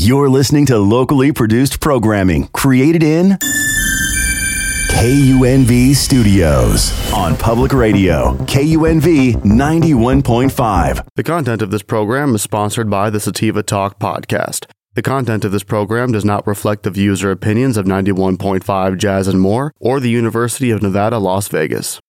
You're listening to locally produced programming created in KUNV Studios on public radio, KUNV 91.5. The content of this program is sponsored by the Sativa Talk podcast. The content of this program does not reflect the views or opinions of 91.5 Jazz and More or the University of Nevada, Las Vegas.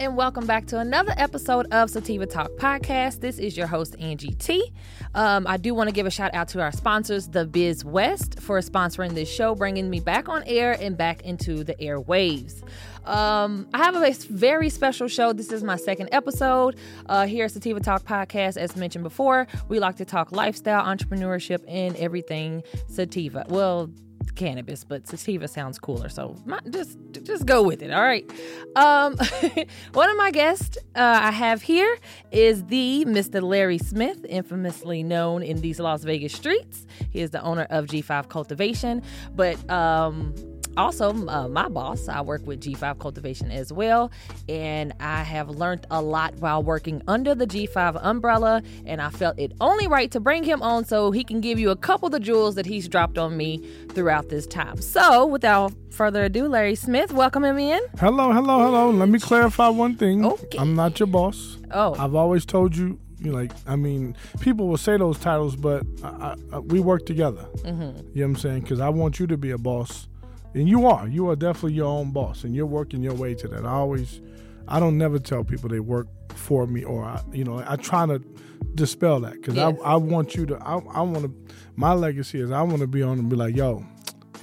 And welcome back to another episode of Sativa Talk Podcast. This is your host Angie T. Um, I do want to give a shout out to our sponsors, The Biz West, for sponsoring this show, bringing me back on air and back into the airwaves. Um, I have a very special show. This is my second episode uh, here at Sativa Talk Podcast. As mentioned before, we like to talk lifestyle, entrepreneurship, and everything sativa. Well, cannabis, but sativa sounds cooler, so my, just just go with it. All right. Um, one of my guests uh, I have here is the Mr. Larry Smith, infamously known in these Las Vegas streets. He is the owner of G5 Cultivation, but um, also uh, my boss. I work with G5 Cultivation as well, and I have learned a lot while working under the G5 umbrella. And I felt it only right to bring him on so he can give you a couple of the jewels that he's dropped on me throughout this time. So, without further ado, Larry Smith, welcome him in. Hello, hello, hello. Let me clarify one thing. Okay. I'm not your boss. Oh. I've always told you, you like, I mean, people will say those titles, but I, I, we work together. Mm-hmm. You know what I'm saying? Because I want you to be a boss. And you are. You are definitely your own boss, and you're working your way to that. I always, I don't never tell people they work for me, or I, you know, I try to dispel that because Yes. I, I want you to. I, I want to. My legacy is I want to be on and be like, yo,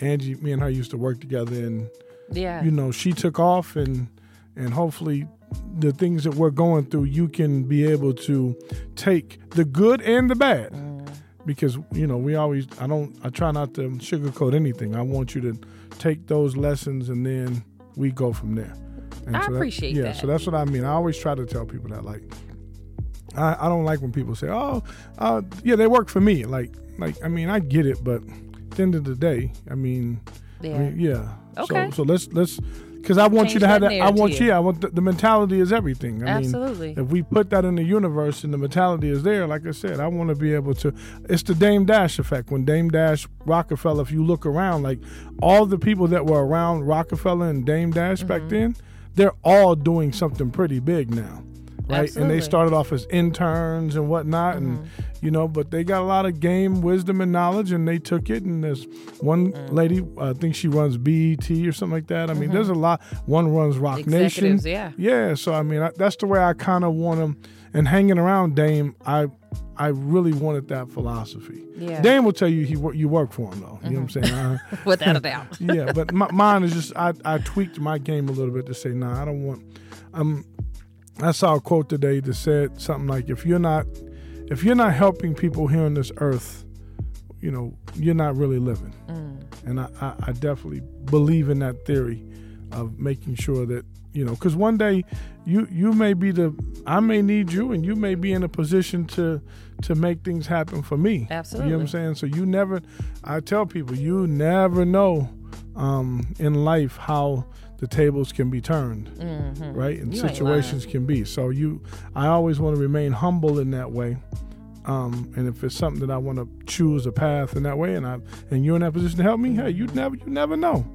Angie, me and her used to work together, and Yeah. you know, she took off, and and hopefully, the things that we're going through, you can be able to take the good and the bad. Mm. Because you know, we always I don't I try not to sugarcoat anything. I want you to take those lessons and then we go from there. And I so that- appreciate yeah, that. so that's what I mean. I always try to tell people that like I, I don't like when people say, "Oh, uh, yeah, they work for me." Like, like I mean, I get it, but at the end of the day, I mean, I Yeah. mean, yeah. Okay. So, so let's let's because I want you to have that that. I want you. I want the, the mentality is everything. I Absolutely. Mean, if we put that in the universe and the mentality is there, like I said, I want to be able to. It's the Dame Dash effect. When Dame Dash Roc-A-Fella, if you look around, like all the people that were around Roc-A-Fella and Dame Dash back Mm-hmm. then, they're all doing something pretty big now. Right, and they started off as interns and whatnot, and you know, but they got a lot of game wisdom and knowledge, and they took it. And there's one lady, I think she runs BET or something like that. I mean, there's a lot. One runs Roc Nation. Yeah. Yeah, so I mean, I, that's the way I kind of want them. And hanging around Dame, I I really wanted that philosophy. Yeah. Dame will tell you he you work for him though. You know what I'm saying? Uh, Without a doubt. yeah, but my, mine is just I, I tweaked my game a little bit to say, nah, I don't want. Um, I saw a quote today that said something like, if you're not if you're not helping people here on this earth, you know, you're not really living. And I, I, I definitely believe in that theory of making sure that you know, because one day you you may be the I may need you, and you may be in a position to to make things happen for me. Absolutely, You know what I'm saying? So you never. I tell people you never know um, in life how the tables can be turned, right? And Mm-hmm. You situations can be. So you, I always want to remain humble in that way. Um, and if it's something that I want to choose a path in that way, and I and you're in that position to help me, hey, you never you never know.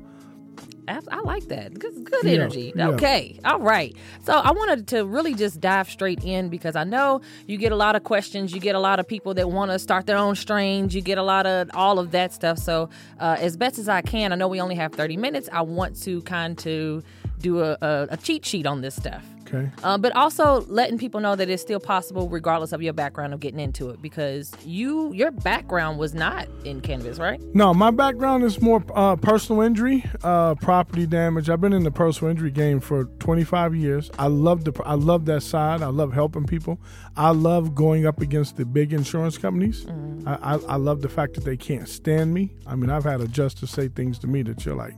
I like that. Good, good Yeah, energy. yeah. Okay. All right. So I wanted to really just dive straight in because I know you get a lot of questions. You get a lot of people that want to start their own strains. You get a lot of all of that stuff. So uh, as best as I can, I know we only have 30 minutes. I want to kind of do a, a, a cheat sheet on this stuff. Okay. Uh, but also letting people know that it's still possible regardless of your background of getting into it because you your background was not in cannabis right No, my background is more uh, personal injury, uh, property damage. I've been in the personal injury game for 25 years. I love the I love that side. I love helping people. I love going up against the big insurance companies. I, I, I love the fact that they can't stand me. I mean, I've had a justice say things to me that you're like,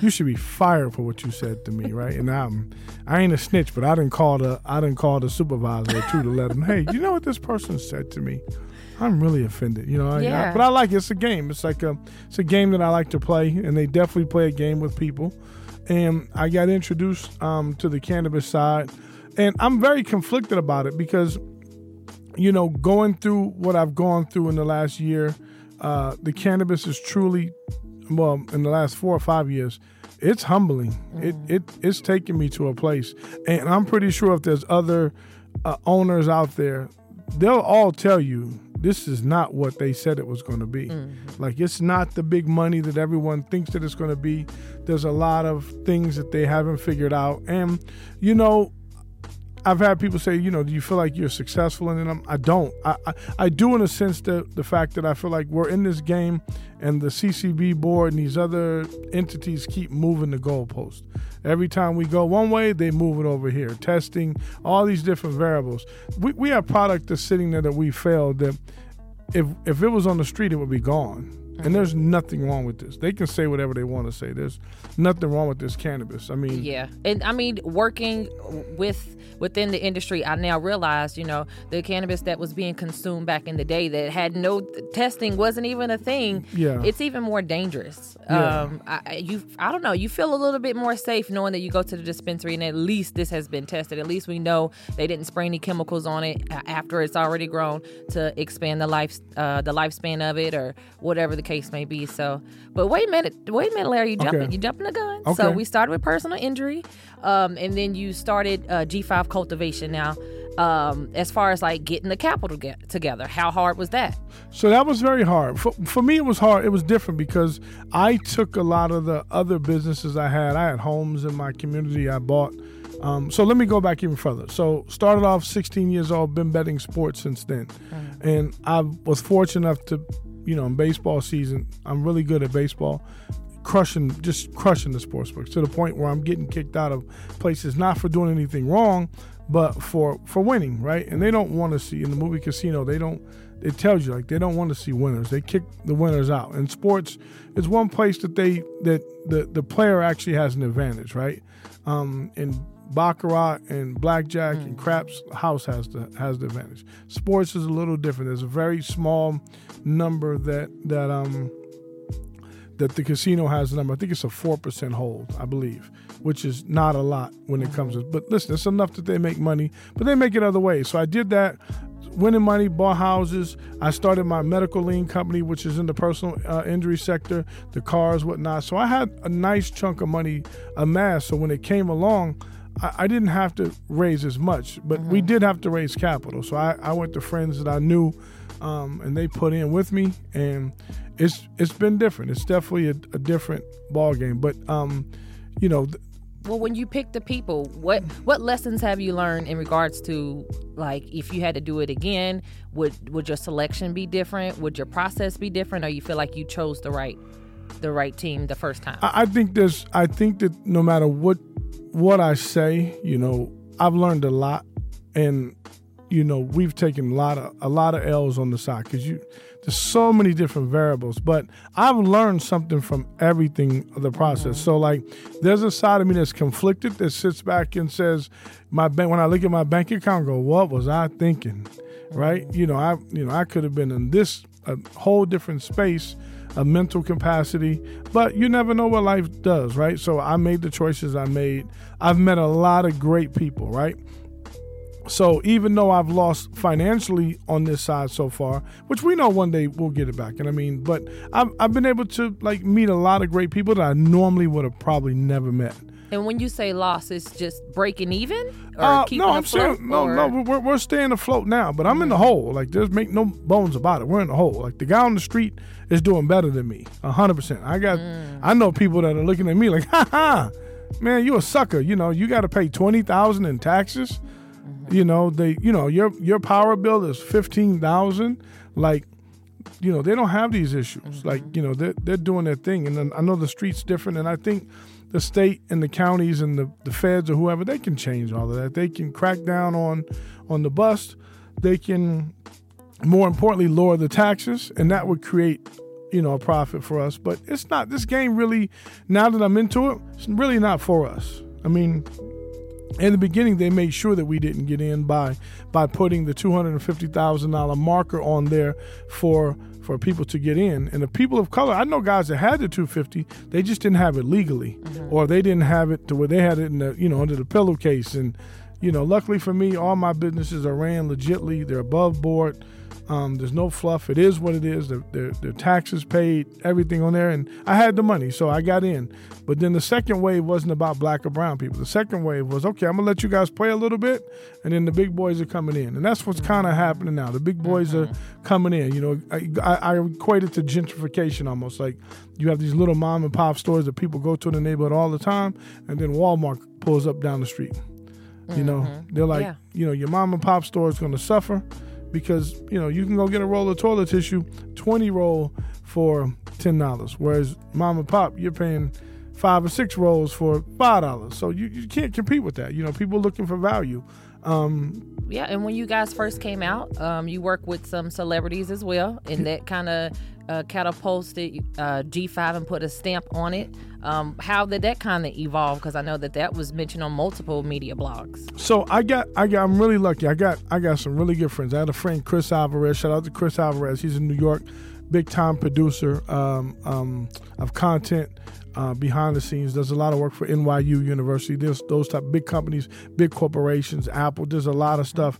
you should be fired for what you said to me, right? And I'm, I ain't a snitch, but I didn't call the I didn't call the supervisor or two to let him. Hey, you know what this person said to me? I'm really offended. You know, I, Yeah. I, but I like it. It's a game. It's like a it's a game that I like to play, and they definitely play a game with people. And I got introduced um, to the cannabis side, and I'm very conflicted about it because, you know, going through what I've gone through in the last year, uh, the cannabis is truly, well, in the last four or five years, it's humbling. It it it's taken me to a place, and I'm pretty sure if there's other uh, owners out there, they'll all tell you this is not what they said it was going to be. Like it's not the big money that everyone thinks that it's going to be. There's a lot of things that they haven't figured out, and you know, I've had people say, you know, do you feel like you're successful in it? I don't. I, I, I do in a sense the the fact that I feel like we're in this game, and the CCB board and these other entities keep moving the goalpost. Every time we go one way, they move it over here. Testing all these different variables. We we have product that's sitting there that we failed that if if it was on the street, it would be gone. And there's nothing wrong with this. They can say whatever they want to say. There's nothing wrong with this cannabis. I mean, Yeah, and I mean, working with within the industry, I now realize, you know, the cannabis that was being consumed back in the day that had no testing wasn't even a thing. Yeah. it's even more dangerous. Yeah. Um, I, you, I don't know. You feel a little bit more safe knowing that you go to the dispensary and at least this has been tested. At least we know they didn't spray any chemicals on it after it's already grown to expand the life, uh, the lifespan of it, or whatever the case may be. So, but wait a minute, wait a minute, Larry, you jumping, Okay. you jumping the gun. So we started with personal injury, um, and then you started uh, G5 cultivation. Now, um, as far as like getting the capital get- together, how hard was that? So that was very hard. For, for me, it was hard. It was different because I took a lot of the other businesses I had. I had homes in my community I bought. Um, so let me go back even further. So started off 16 years old, been betting sports since then, and I was fortunate enough to, you know, in baseball season, I'm really good at baseball, crushing, just crushing the sports books to the point where I'm getting kicked out of places not for doing anything wrong, but for for winning, right? And they don't want to see in the movie Casino. They don't. It tells you like they don't want to see winners. They kick the winners out. And sports is one place that they that the the player actually has an advantage, right? Um, in baccarat and blackjack and craps, house has the has the advantage. Sports is a little different. There's a very small number that that um that the casino has a number. I think it's a four percent hold, I believe, which is not a lot when it comes to. But listen, it's enough that they make money, but they make it other ways. So I did that, winning money, bought houses. I started my medical lien company, which is in the personal uh, injury sector, the cars, whatnot. So I had a nice chunk of money amassed. So when it came along. I I didn't have to raise as much, but we did have to raise capital. So I, I went to friends that I knew, um, and they put in with me, and it's it's been different. It's definitely a, a different ball game. But um, you know, th- Well, when you pick the people, what what lessons have you learned in regards to like if you had to do it again, would would your selection be different? Would your process be different, or you feel like you chose the right the right team the first time? I, I think there's I think that no matter what what I say, you know, I've learned a lot, and you know, we've taken a lot of a lot of L's on the side because you there's so many different variables. But I've learned something from everything of the process. So like, there's a side of me that's conflicted that sits back and says, my bank. When I look at my bank account, I go, what was I thinking? Right? You know, I you know I could have been in this a whole different space a mental capacity, but you never know what life does, right? So I made the choices I made. I've met a lot of great people, right? So even though I've lost financially on this side so far, which we know one day we'll get it back, and I mean, but I've, I've been able to like meet a lot of great people that I normally would have probably never met. And when you say loss, it's just breaking even, or Uh, keeping no, I'm afloat, saying no, or- no. We're, we're staying afloat now, but I'm in the hole. Like there's make no bones about it. We're in the hole. Like the guy on the street is doing better than me, hundred percent. I got, mm. I know people that are looking at me like, ha ha, man, you a sucker. You know, you got to pay twenty thousand in taxes. Mm-hmm. You know, they, you know, your your power bill is fifteen thousand. Like, you know, they don't have these issues. Like, mm-hmm. you know, they're they're doing their thing, and then I know the street's different, and I think the state and the counties and the, the feds or whoever they can change all of that. They can crack down on on the bust. They can, more importantly, lower the taxes, and that would create, you know, a profit for us. But it's not this game really. Now that I'm into it, it's really not for us. I mean, in the beginning they made sure that we didn't get in by by putting the $250,000 marker on there for for people to get in. And the people of color I know guys that had the 250 they just didn't have it legally. Mm-hmm. Or they didn't have it to where they had it in the you know under the pillowcase. And you know luckily for me all my businesses are ran legitly. They're above board um, there's no fluff. It is what it is. The, the, the taxes paid, everything on there, and I had the money, so I got in. But then the second wave wasn't about black or brown people. The second wave was okay. I'm gonna let you guys play a little bit, and then the big boys are coming in, and that's what's mm-hmm. kind of happening now. The big boys are mm-hmm. coming in. You know, I, I, I equate it to gentrification almost. Like you have these little mom and pop stores that people go to in the neighborhood all the time, and then Walmart pulls up down the street. You know, mm-hmm. they're like, Yeah. you know, your mom and pop store is going to suffer because you know you can go get a roll of toilet tissue, twenty roll for ten dollars, whereas mom and pop you're paying five or six rolls for five dollars. So you, you can't compete with that. You know, people looking for value. Um, Yeah, and when you guys first came out, um, you worked with some celebrities as well, and that kind of uh, catapulted uh, G5 and put a stamp on it. Um, how did that kind of evolve? Because I know that that was mentioned on multiple media blogs. So I got, I got, I'm really lucky. I got, I got some really good friends. I had a friend, Chris Alvarez. Shout out to Chris Alvarez. He's in New York, big time producer um, um, of content uh, behind the scenes. Does a lot of work for NYU University. There's those type big companies, big corporations, Apple. There's a lot of stuff,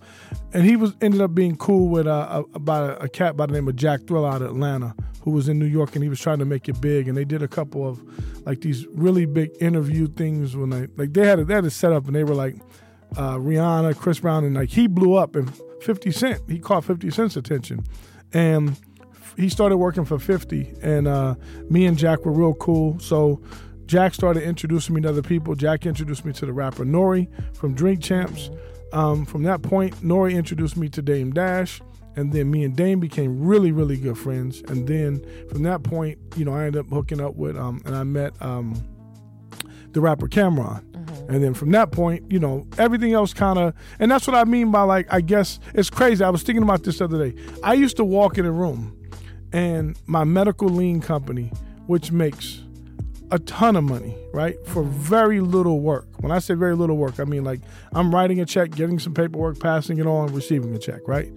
and he was ended up being cool with uh, a, about a, a cat by the name of Jack Thrill out of Atlanta, who was in New York, and he was trying to make it big. And they did a couple of like these really big interview things when they like they had it, they had it set up, and they were like uh, Rihanna, Chris Brown, and like he blew up, and 50 Cent, he caught 50 Cent's attention, and he started working for 50 and uh, me and jack were real cool. So jack started introducing me to other people. Jack introduced me to the rapper Nore from drink champs. Um, from that point Nore introduced me to dame dash and then me and dame became really really good friends. And then from that point you know i ended up hooking up with um, and i met um, the rapper Cam'ron. And then from that point, you know, everything else kind of, and that's what I mean by like, I guess it's crazy. I was thinking about this the other day. I used to walk in a room and my medical lien company, which makes a ton of money, right? For very little work. When I say very little work, I mean like I'm writing a check, getting some paperwork, passing it on, receiving a check, right?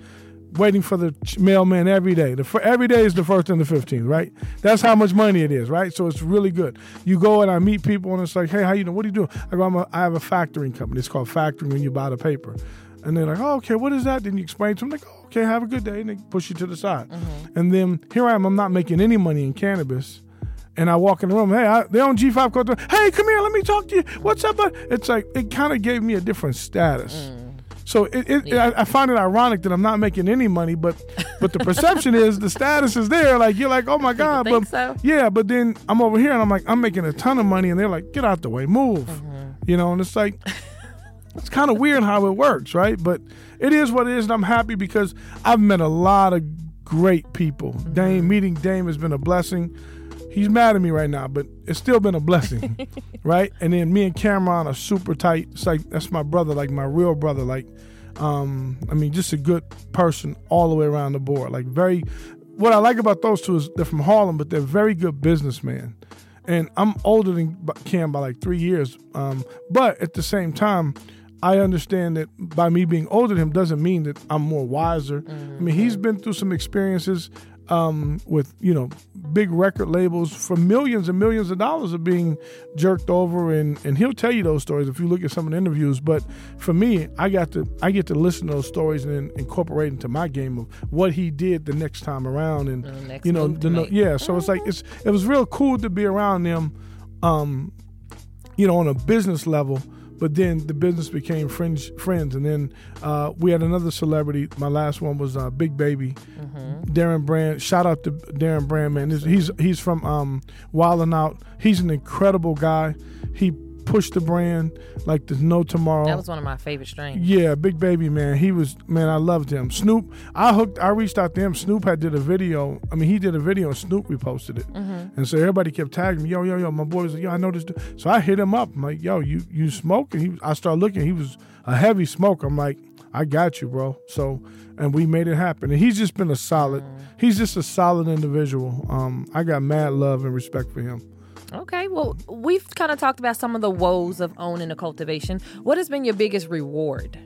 Waiting for the mailman every day. The fir- every day is the first and the fifteenth, right? That's how much money it is, right? So it's really good. You go and I meet people and it's like, hey, how you doing? What are you doing? I go, I'm a, I have a factoring company. It's called factoring when you buy the paper. And they're like, oh, okay, what is that? Then you explain to them, like, oh, okay, have a good day. And they push you to the side. Mm-hmm. And then here I am, I'm not making any money in cannabis. And I walk in the room, hey, I, they on G5 code. Hey, come here, let me talk to you. What's up? bud?" It's like, it kind of gave me a different status. Mm. So it, it, I, I find it ironic that I'm not making any money, but but the perception is the status is there. Like you're like, oh my god, think but so? yeah, but then I'm over here and I'm like, I'm making a ton of money, and they're like, get out the way, move, mm-hmm. you know, and it's like. It's kind of weird how it works, right? But it is what it is, and I'm happy because I've met a lot of great people. Dame meeting Dame has been a blessing. He's mad at me right now, but it's still been a blessing, right? And then me and Cam'ron are super tight. It's like that's my brother, like my real brother. Like, um, I mean, just a good person all the way around the board. Like very. What I like about those two is they're from Harlem, but they're very good businessmen and I'm older than Cam by like three years. Um, but at the same time, I understand that by me being older than him doesn't mean that I'm more wiser. I mean, he's been through some experiences um, with you know big record labels for millions and millions of dollars of being jerked over, and and he'll tell you those stories if you look at some of the interviews. But for me, I got to I get to listen to those stories and then incorporate into my game of what he did the next time around, and next you know the no- yeah. So it's like it's it was real cool to be around them, um, you know, on a business level. But then the business became friends, friends, and then uh, we had another celebrity. My last one was uh, Big Baby, Darren Brand. Shout out to Darren Brand, man. He's he's from um, Wild Out. He's an incredible guy. He pushed the brand like there's no tomorrow. That was one of my favorite strains. Yeah, Big Baby man. He was man. I loved him. Snoop. I hooked. I reached out to him. Snoop had did a video. I mean, he did a video and Snoop reposted it. And so everybody kept tagging me. Yo, yo, yo. My boy was like, yo, I know this. dude." So I hit him up. I'm like, yo, you you smoking? He. I started looking. He was a heavy smoker. I'm like, I got you, bro. So and we made it happen. And he's just been a solid. He's just a solid individual. Um, I got mad love and respect for him. Okay, well, we've kind of talked about some of the woes of owning a cultivation. What has been your biggest reward?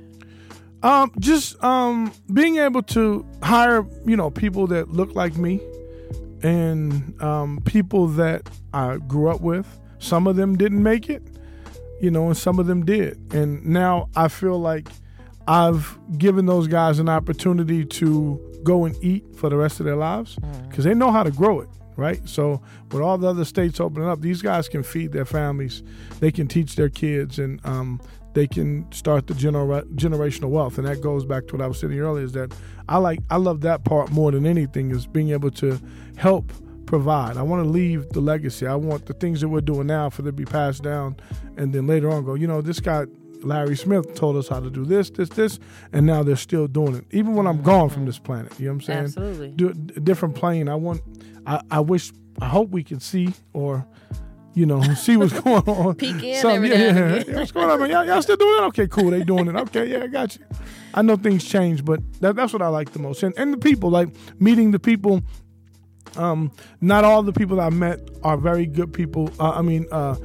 Um, just um, being able to hire, you know, people that look like me, and um, people that I grew up with. Some of them didn't make it, you know, and some of them did. And now I feel like I've given those guys an opportunity to go and eat for the rest of their lives because they know how to grow it, right? So with all the other states opening up, these guys can feed their families, they can teach their kids, and um, they can start the genera- generational wealth. And that goes back to what I was saying earlier: is that I like I love that part more than anything is being able to help provide. I want to leave the legacy. I want the things that we're doing now for them to be passed down, and then later on go. You know, this guy Larry Smith told us how to do this, this, this, and now they're still doing it. Even when I'm gone from this planet, you know what I'm saying? Absolutely. Do a different plane. I want. I, I wish. I hope we can see or. You know, see what's going on. Peek in Some- yeah, now and yeah. again. Yeah, What's going on, man? Y'all, y'all still doing it? Okay, cool. They doing it. Okay, yeah, I got you. I know things change, but that, that's what I like the most. And, and the people, like meeting the people um, not all the people I met are very good people. Uh, I mean, uh,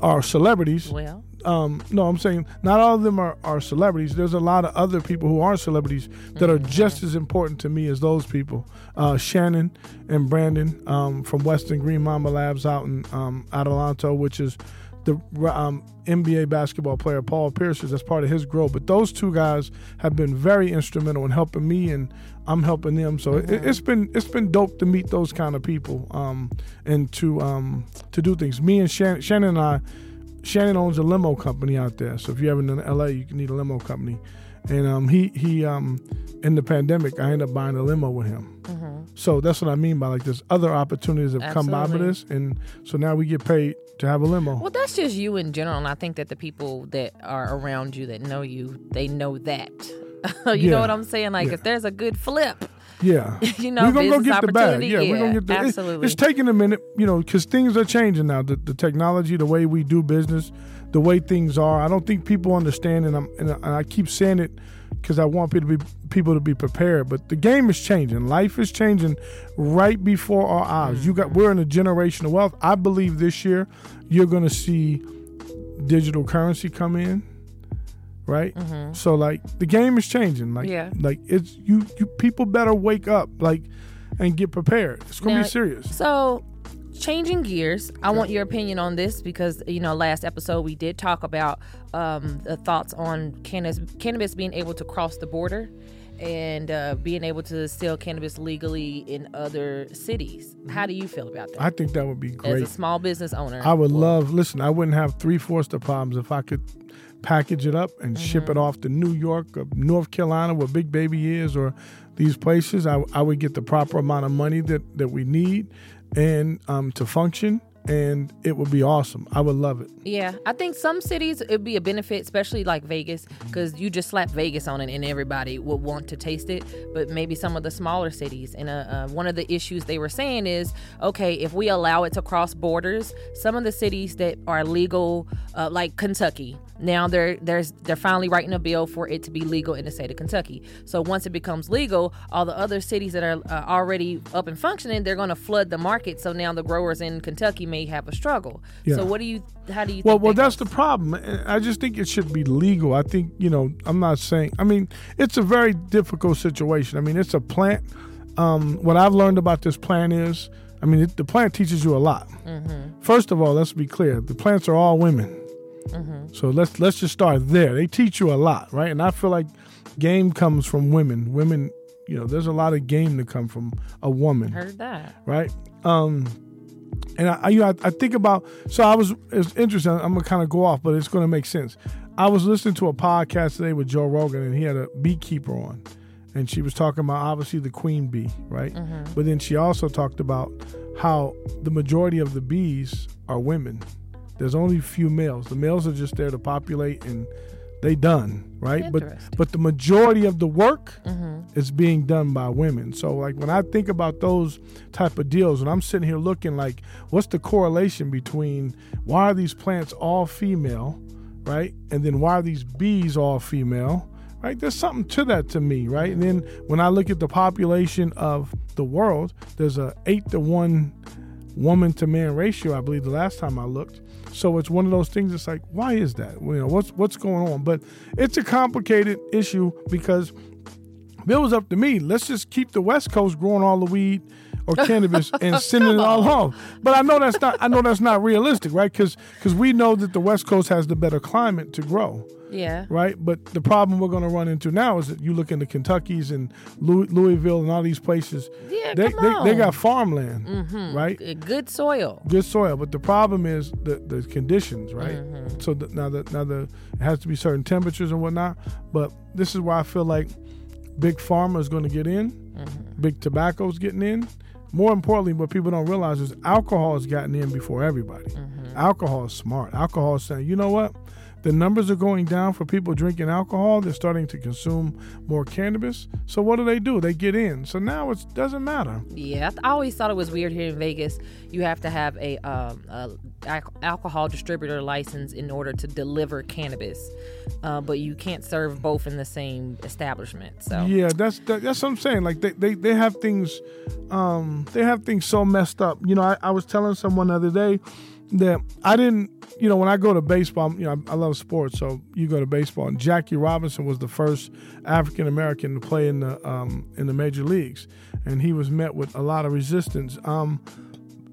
are celebrities. Well, Um, no, I'm saying not all of them are, are celebrities. There's a lot of other people who aren't celebrities that are just as important to me as those people. Uh, Shannon and Brandon um, from Western Green Mamba Labs out in um, Adelanto, which is the um, NBA basketball player Paul Pierce is that's part of his growth. But those two guys have been very instrumental in helping me, and I'm helping them. So it, it's been it's been dope to meet those kind of people um, and to um, to do things. Me and Shannon, Shannon and I. Shannon owns a limo company out there. So if you're ever in LA, you can need a limo company. And um, he he um, in the pandemic, I ended up buying a limo with him. So that's what I mean by like there's other opportunities that have come by with Absolutely. this, and so now we get paid to have a limo. well, that's just you in general, and I think that the people that are around you that know you, they know that. you Yeah. know what I'm saying? Like Yeah. if there's a good flip, Yeah, You know, we're gonna go get the bag. opportunity, Yeah, we're gonna get the. it- absolutely. it's taking a minute, you know, because things are changing now. The, the technology, the way we do business, the way things are. I don't think people understand, and I'm and I, and I keep saying it because I want people to be people to be prepared. But the game is changing. Life is changing right before our eyes. You got we're in a generation of wealth. I believe this year you're going to see digital currency come in. Right, so like the game is changing. Like, Yeah. like it's you. You people better wake up, like, and get prepared. It's gonna Now- be serious. So, changing gears, I want your opinion on this because you know last episode we did talk about um, the thoughts on cannabis, cannabis being able to cross the border and uh, being able to sell cannabis legally in other cities. How do you feel about that? I think that would be As great. a small business owner, I would love. Listen, I wouldn't have three fourths the problems if I could package it up and ship Mm-hmm. it off to New York or North Carolina, where Big Baby is, or these places. I, I would get the proper amount of money that that we need, and um, to function, and it would be awesome. I would love it. Yeah, I think some cities it'd be a benefit, especially like Vegas, because you just slap Vegas on it and everybody would want to taste it. But maybe some of the smaller cities, and uh, uh, one of the issues they were saying is, okay, if we allow it to cross borders, some of the cities that are legal, uh, like Kentucky, now they're there's they're finally writing a bill for it to be legal in the state of Kentucky. So once it becomes legal, all the other cities that are uh, already up and functioning, they're going to flood the market. So now the growers in Kentucky may have a struggle. Yeah. So what do you? How do you? Well, think well, that's goes? the problem. I just think it should be legal. I think you know. I'm not saying. I mean, it's a very difficult situation. I mean, it's a plant. Um, what I've learned about this plant is, I mean, it, the plant teaches you a lot. Mm-hmm. First of all, let's be clear. The plants are all women. So let's let's just start there. They teach you a lot, right? And I feel like game comes from women. Women, you know, there's a lot of game to come from a woman Heard that. right? Um, and I, you know, I, I think about. So I was. It's interesting. I'm gonna kind of go off, but it's gonna make sense. I was listening to a podcast today with Joe Rogan, and he had a beekeeper on, and she was talking about obviously the queen bee, right? But then she also talked about how the majority of the bees are women. There's only a few males. The males are just there to populate, and they done, right? But but the majority of the work mm-hmm. is being done by women. So like when I think about those type of deals, and I'm sitting here looking like, what's the correlation between why are these plants all female, right? And then why are these bees all female? Right? There's something to that to me, right? And then when I look at the population of the world, there's a eight to one woman to man ratio. I believe the last time I looked. So it's one of those things. It's like, why is that? You know, what's what's going on? But it's a complicated issue because if it was up to me, let's just keep the West Coast growing all the weed or cannabis and sending it all home. But I know that's not. I know that's not realistic, right? Because because we know that the West Coast has the better climate to grow. Yeah. Right. But the problem we're going to run into now is that you look into Kentucky's and Louis, Louisville and all these places. Yeah, they, come they, on. they got farmland, right? Good soil. Good soil, but the problem is the the conditions, right? Mm-hmm. So the, now the now the it has to be certain temperatures and whatnot. But this is why I feel like big pharma is going to get in, Mm-hmm. big tobacco's getting in. More importantly, what people don't realize is alcohol has gotten in before everybody. Mm-hmm. Alcohol is smart. Alcohol is saying, you know what? The numbers are going down for people drinking alcohol. They're starting to consume more cannabis. So what do they do? They get in. So now it doesn't matter. Yeah, I, always thought it was weird here in Vegas. You have to have a, um, a alcohol distributor license in order to deliver cannabis, uh, but you can't serve both in the same establishment. So Yeah, that's that, that's what I'm saying. Like they, they, they have things, um, they have things so messed up. You know, I, I was telling someone the other day that I didn't. You know, when I go to baseball, you know, I, I love sports, so you go to baseball. And Jackie Robinson was the first African American to play in the um, in the major leagues, and he was met with a lot of resistance. Um,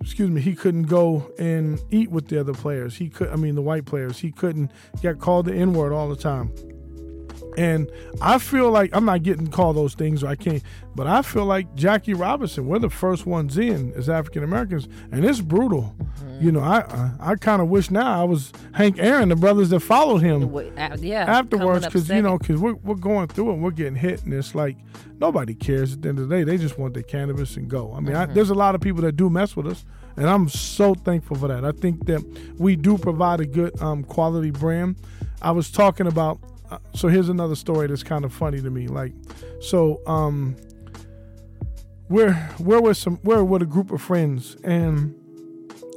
excuse me, he couldn't go and eat with the other players. He could, I mean, the white players. He couldn't. get called the N word all the time. And I feel like I'm not getting called those things, or I can't. But I feel like Jackie Robinson, we're the first ones in as African Americans, and it's brutal. You know, I I, I kind of wish now I was Hank Aaron, the brothers that followed him uh, yeah, afterwards, because you know, because we're we're going through it, and we're getting hit, and it's like nobody cares at the end of the day. They just want their cannabis and go. I mean, I, there's a lot of people that do mess with us, and I'm so thankful for that. I think that we do provide a good um, quality brand. I was talking about. Uh, so here's another story that's kind of funny to me. Like, so um, we're we're with some we're with a group of friends, and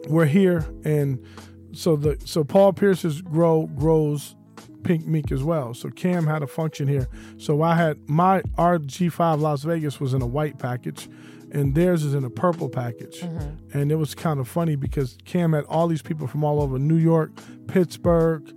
we're here, and so the so Paul Pierce's grow grows pink meek as well. So Cam had a function here. So I had my our G5 Las Vegas was in a white package and theirs is in a purple package. And it was kind of funny because Cam had all these people from all over New York, Pittsburgh,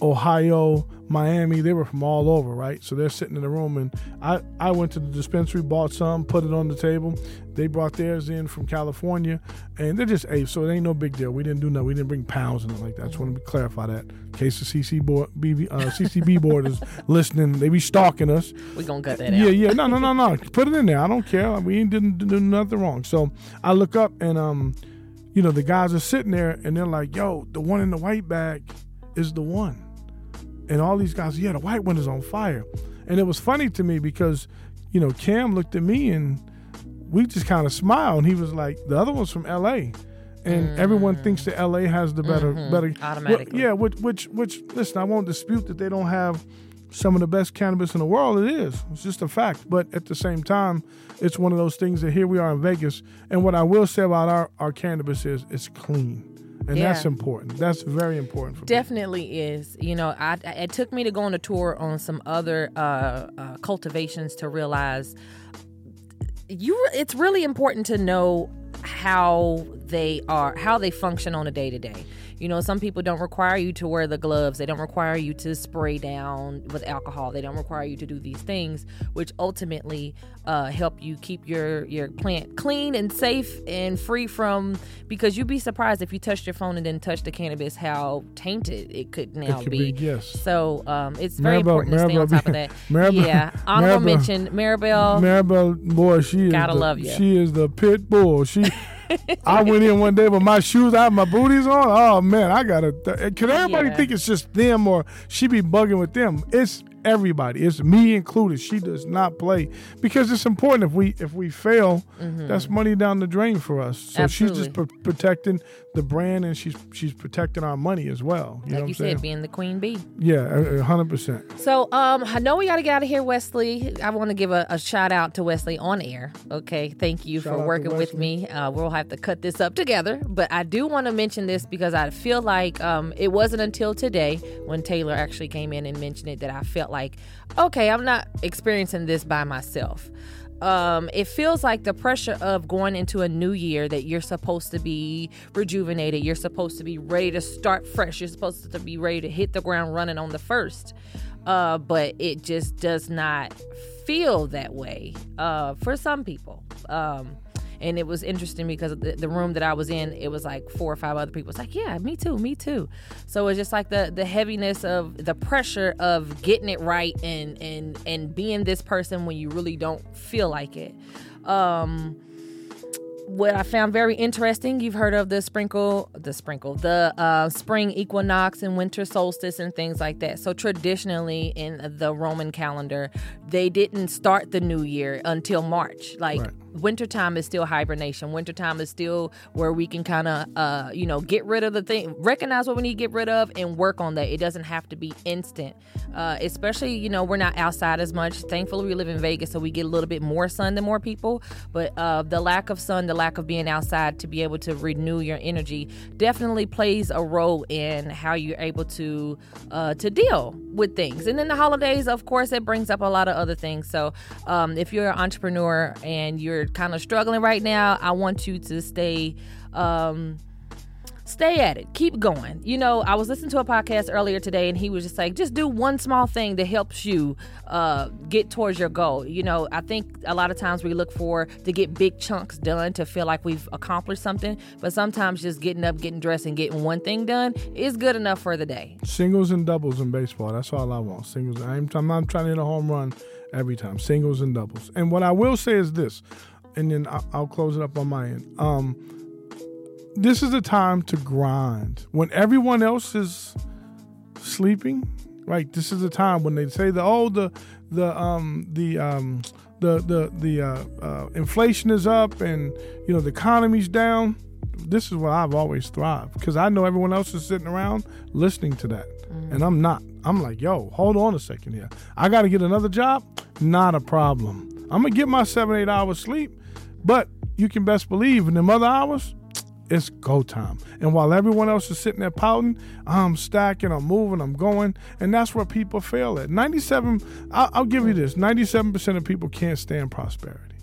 Ohio, Miami. They were from all over, right? So they're sitting in the room, and I I went to the dispensary, bought some, put it on the table. They brought theirs in from California, and they're just apes, so it ain't no big deal. We didn't do nothing. We didn't bring pounds and like that. I just want to clarify that in case the CC board, BB, uh, CCB board is listening. They be stalking us. We're gonna cut that Yeah, out. yeah. Yeah, no, no, no, no. Put it in there. I don't care. We didn't do nothing wrong. So I look up and um, you know, the guys are sitting there and they're like, "Yo, the one in the white bag is the one." And all these guys, yeah, the white one is on fire. And it was funny to me because, you know, Cam looked at me and we just kind of smiled. And he was like, "The other one's from L.A." And everyone mm. thinks that LA has the better, mm-hmm. better Automatically. yeah, which, which, which. Listen, I won't dispute that they don't have some of the best cannabis in the world. It is. It's just a fact. But at the same time, it's one of those things that here we are in Vegas. And what I will say about our, our cannabis is it's clean. And Yeah. that's important. That's very important. Definitely is. You know, I, I- it took me to go on a tour on some other uh, uh, cultivations to realize you. It's really important to know how they are, how they function on a day to day. You know, some people don't require you to wear the gloves. They don't require you to spray down with alcohol. They don't require you to do these things, which ultimately uh, help you keep your your plant clean and safe and free from. Because you'd be surprised if you touched your phone and then touched the cannabis, how tainted it could now could be. be, yes. So um, it's very Maribel- important to stay on Maribel- top of that. Maribel- yeah, honorable Maribel- mention, Maribel. Maribel, boy, she Gotta the, love ya. She is the pit bull. She, I went in one day with my shoes out, my booties on. Oh man, I gotta. Th- can everybody Yeah. think it's just them or she be bugging with them? It's everybody. It's me included. She does not play because it's important. If we if we fail, that's money down the drain for us. So she's just Mm-hmm. Pr- protecting the brand and she's she's protecting our money as well. You know like what you I'm saying? said, being the queen bee. yeah, hundred percent. So um, I know we got to get out of here, Wesley. I want to give a, a shout out to Wesley on air. Okay, thank you Shout for working with me. Uh, we'll have to cut this up together, but I do want to mention this because I feel like um, it wasn't until today when Taylor actually came in and mentioned it that I felt like, okay, I'm not experiencing this by myself. um, it feels like the pressure of going into a new year that you're supposed to be rejuvenated, you're supposed to be ready to start fresh, you're supposed to be ready to hit the ground running on the first. Uh, but it just does not feel that way uh, for some people. Um, and it was interesting because the, the room that I was in, it was like four or five other people. It's like, yeah, me too, me too. So it's just like the the heaviness of the pressure of getting it right and and and being this person when you really don't feel like it. Um, what I found very interesting, you've heard of the sprinkle, the sprinkle, the uh, spring equinox and winter solstice and things like that. So traditionally in the Roman calendar, they didn't start the new year until March. Like right wintertime is still hibernation. Wintertime is still where we can kind of, uh, you know, get rid of the thing, recognize what we need to get rid of, and work on that. It doesn't have to be instant. Uh, especially, you know, we're not outside as much. Thankfully, we live in Vegas, so we get a little bit more sun than more people. But uh, the lack of sun, the lack of being outside to be able to renew your energy, definitely plays a role in how you're able to uh, to deal with things. And then the holidays, of course, it brings up a lot of other things. So um, if you're an entrepreneur and you're kind of struggling right now, I want you to stay um, stay at it. Keep going. You know i was listening to a podcast earlier today and he was just like just do one small thing that helps you uh, get towards your goal. You know i think a lot of times we look for to get big chunks done to feel like we've accomplished something but sometimes just getting up getting dressed and getting one thing done is good enough for the day. Singles and doubles in baseball. That's all i want. Singles i'm, I'm not trying to hit a home run every time. Singles and doubles. And what i will say is this and then I'll, close it up on my end. Um, this is a time to grind when everyone else is sleeping. Right, this is a time when they say the oh the the um the um the the the uh, uh, inflation is up and you know the economy's down. This is where I've always thrived because I know everyone else is sitting around listening to that, mm. and I'm not. I'm like, yo, hold on a second here. I got to get another job. Not a problem. I'm gonna get my seven eight hours sleep but you can best believe in them other hours, it's go time. And while everyone else is sitting there pouting, I'm stacking, I'm moving, I'm going. And that's where people fail at. 97, I'll, I'll give you this 97% of people can't stand prosperity.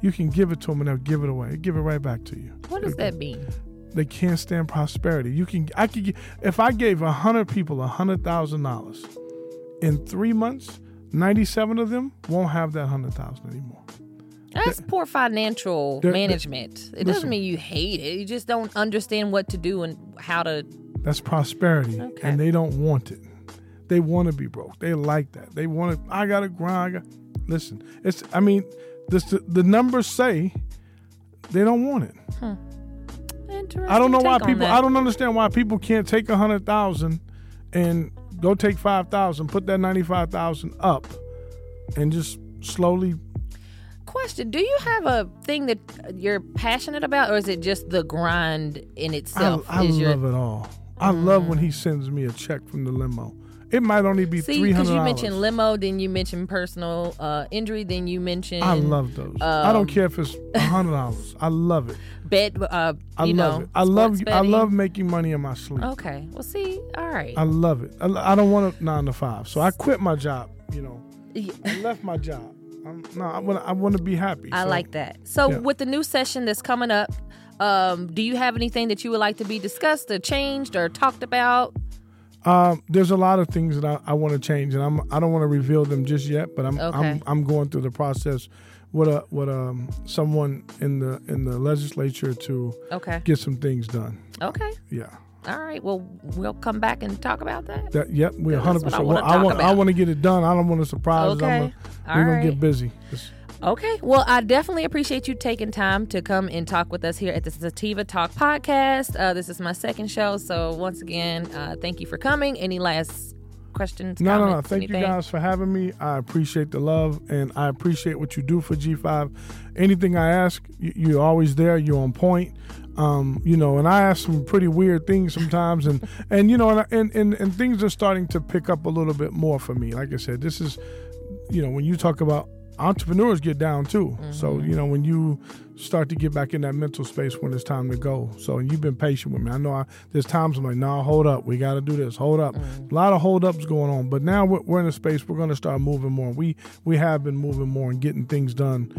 You can give it to them and they'll give it away, give it right back to you. What does that mean? They can't stand prosperity. You can, I could, if I gave 100 people $100,000 in three months, 97 of them won't have that 100,000 anymore. That's poor financial management. It doesn't mean you hate it. You just don't understand what to do and how to. That's prosperity, okay. and they don't want it. They want to be broke. They like that. They want to. I gotta grind. I got, listen, it's. I mean, this the, the numbers say they don't want it. Hmm. I don't know why people. I don't understand why people can't take a hundred thousand and go take five thousand, put that ninety five thousand up, and just slowly question do you have a thing that you're passionate about or is it just the grind in itself i, I love your... it all i mm. love when he sends me a check from the limo it might only be See, because you mentioned limo, then you mentioned personal uh, injury, then you mentioned. I love those. Um, I don't um, care if it's hundred dollars. I love it. Bet, uh, I love know, it. I love. Betting. I love making money in my sleep. Okay. Well, see, all right. I love it. I, I don't want a nine to five, so I quit my job. You know, yeah. I left my job. I'm, no, I want I want to be happy. I so, like that. So yeah. with the new session that's coming up, um, do you have anything that you would like to be discussed or changed or talked about? Um, there's a lot of things that I, I want to change, and I'm I don't want to reveal them just yet. But I'm okay. I'm I'm going through the process with a with um someone in the in the legislature to okay. get some things done. Okay. Yeah. All right. Well, we'll come back and talk about that. that yep, we're 100. percent I, well, I want. I want to get it done. I don't want to surprise. Okay. A, we're gonna get busy. It's, okay. Well, I definitely appreciate you taking time to come and talk with us here at the Sativa Talk podcast. Uh, this is my second show, so once again, uh, thank you for coming. Any last questions? No, comments, no, no. Thank anything? you guys for having me. I appreciate the love and I appreciate what you do for G5. Anything I ask, you're always there. You're on point. Um, you know, and I ask some pretty weird things sometimes, and and you know, and, and and things are starting to pick up a little bit more for me. Like I said, this is, you know, when you talk about entrepreneurs get down too. So mm-hmm. you know when you start to get back in that mental space when it's time to go. So you've been patient with me. I know I, there's times I'm like, nah, hold up, we got to do this. Hold up. Mm. A lot of hold ups going on, but now we're, we're in a space we're going to start moving more. We we have been moving more and getting things done.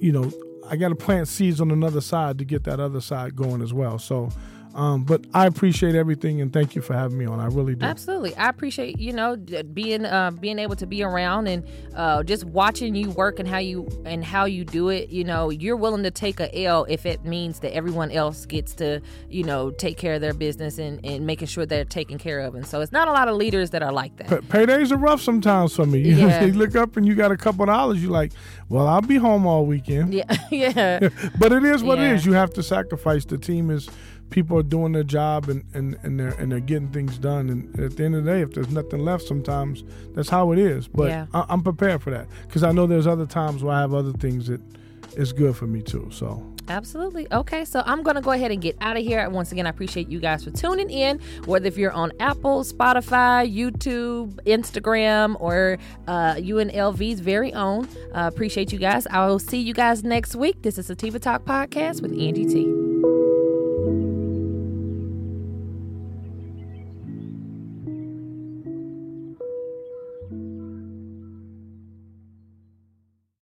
You know, I got to plant seeds on another side to get that other side going as well. So. Um, but I appreciate everything and thank you for having me on. I really do. Absolutely, I appreciate you know being uh, being able to be around and uh, just watching you work and how you and how you do it. You know, you're willing to take a L if it means that everyone else gets to you know take care of their business and, and making sure they're taken care of. And so it's not a lot of leaders that are like that. Pay- paydays are rough sometimes for me. You, know, Yeah. you look up and you got a couple dollars. You're like, well, I'll be home all weekend. yeah, yeah, but it is what Yeah. it is. You have to sacrifice. The team is people are doing their job and, and, and they're and they're getting things done. And at the end of the day, if there's nothing left, sometimes that's how it is. But Yeah. I, I'm prepared for that because I know there's other times where I have other things that is good for me too. So absolutely. Okay, so I'm gonna go ahead and get out of here. Once again, I appreciate you guys for tuning in. Whether if you're on Apple, Spotify, YouTube, Instagram, or uh, UNLV's very own, uh, appreciate you guys. I will see you guys next week. This is Sativa Talk podcast with Angie T.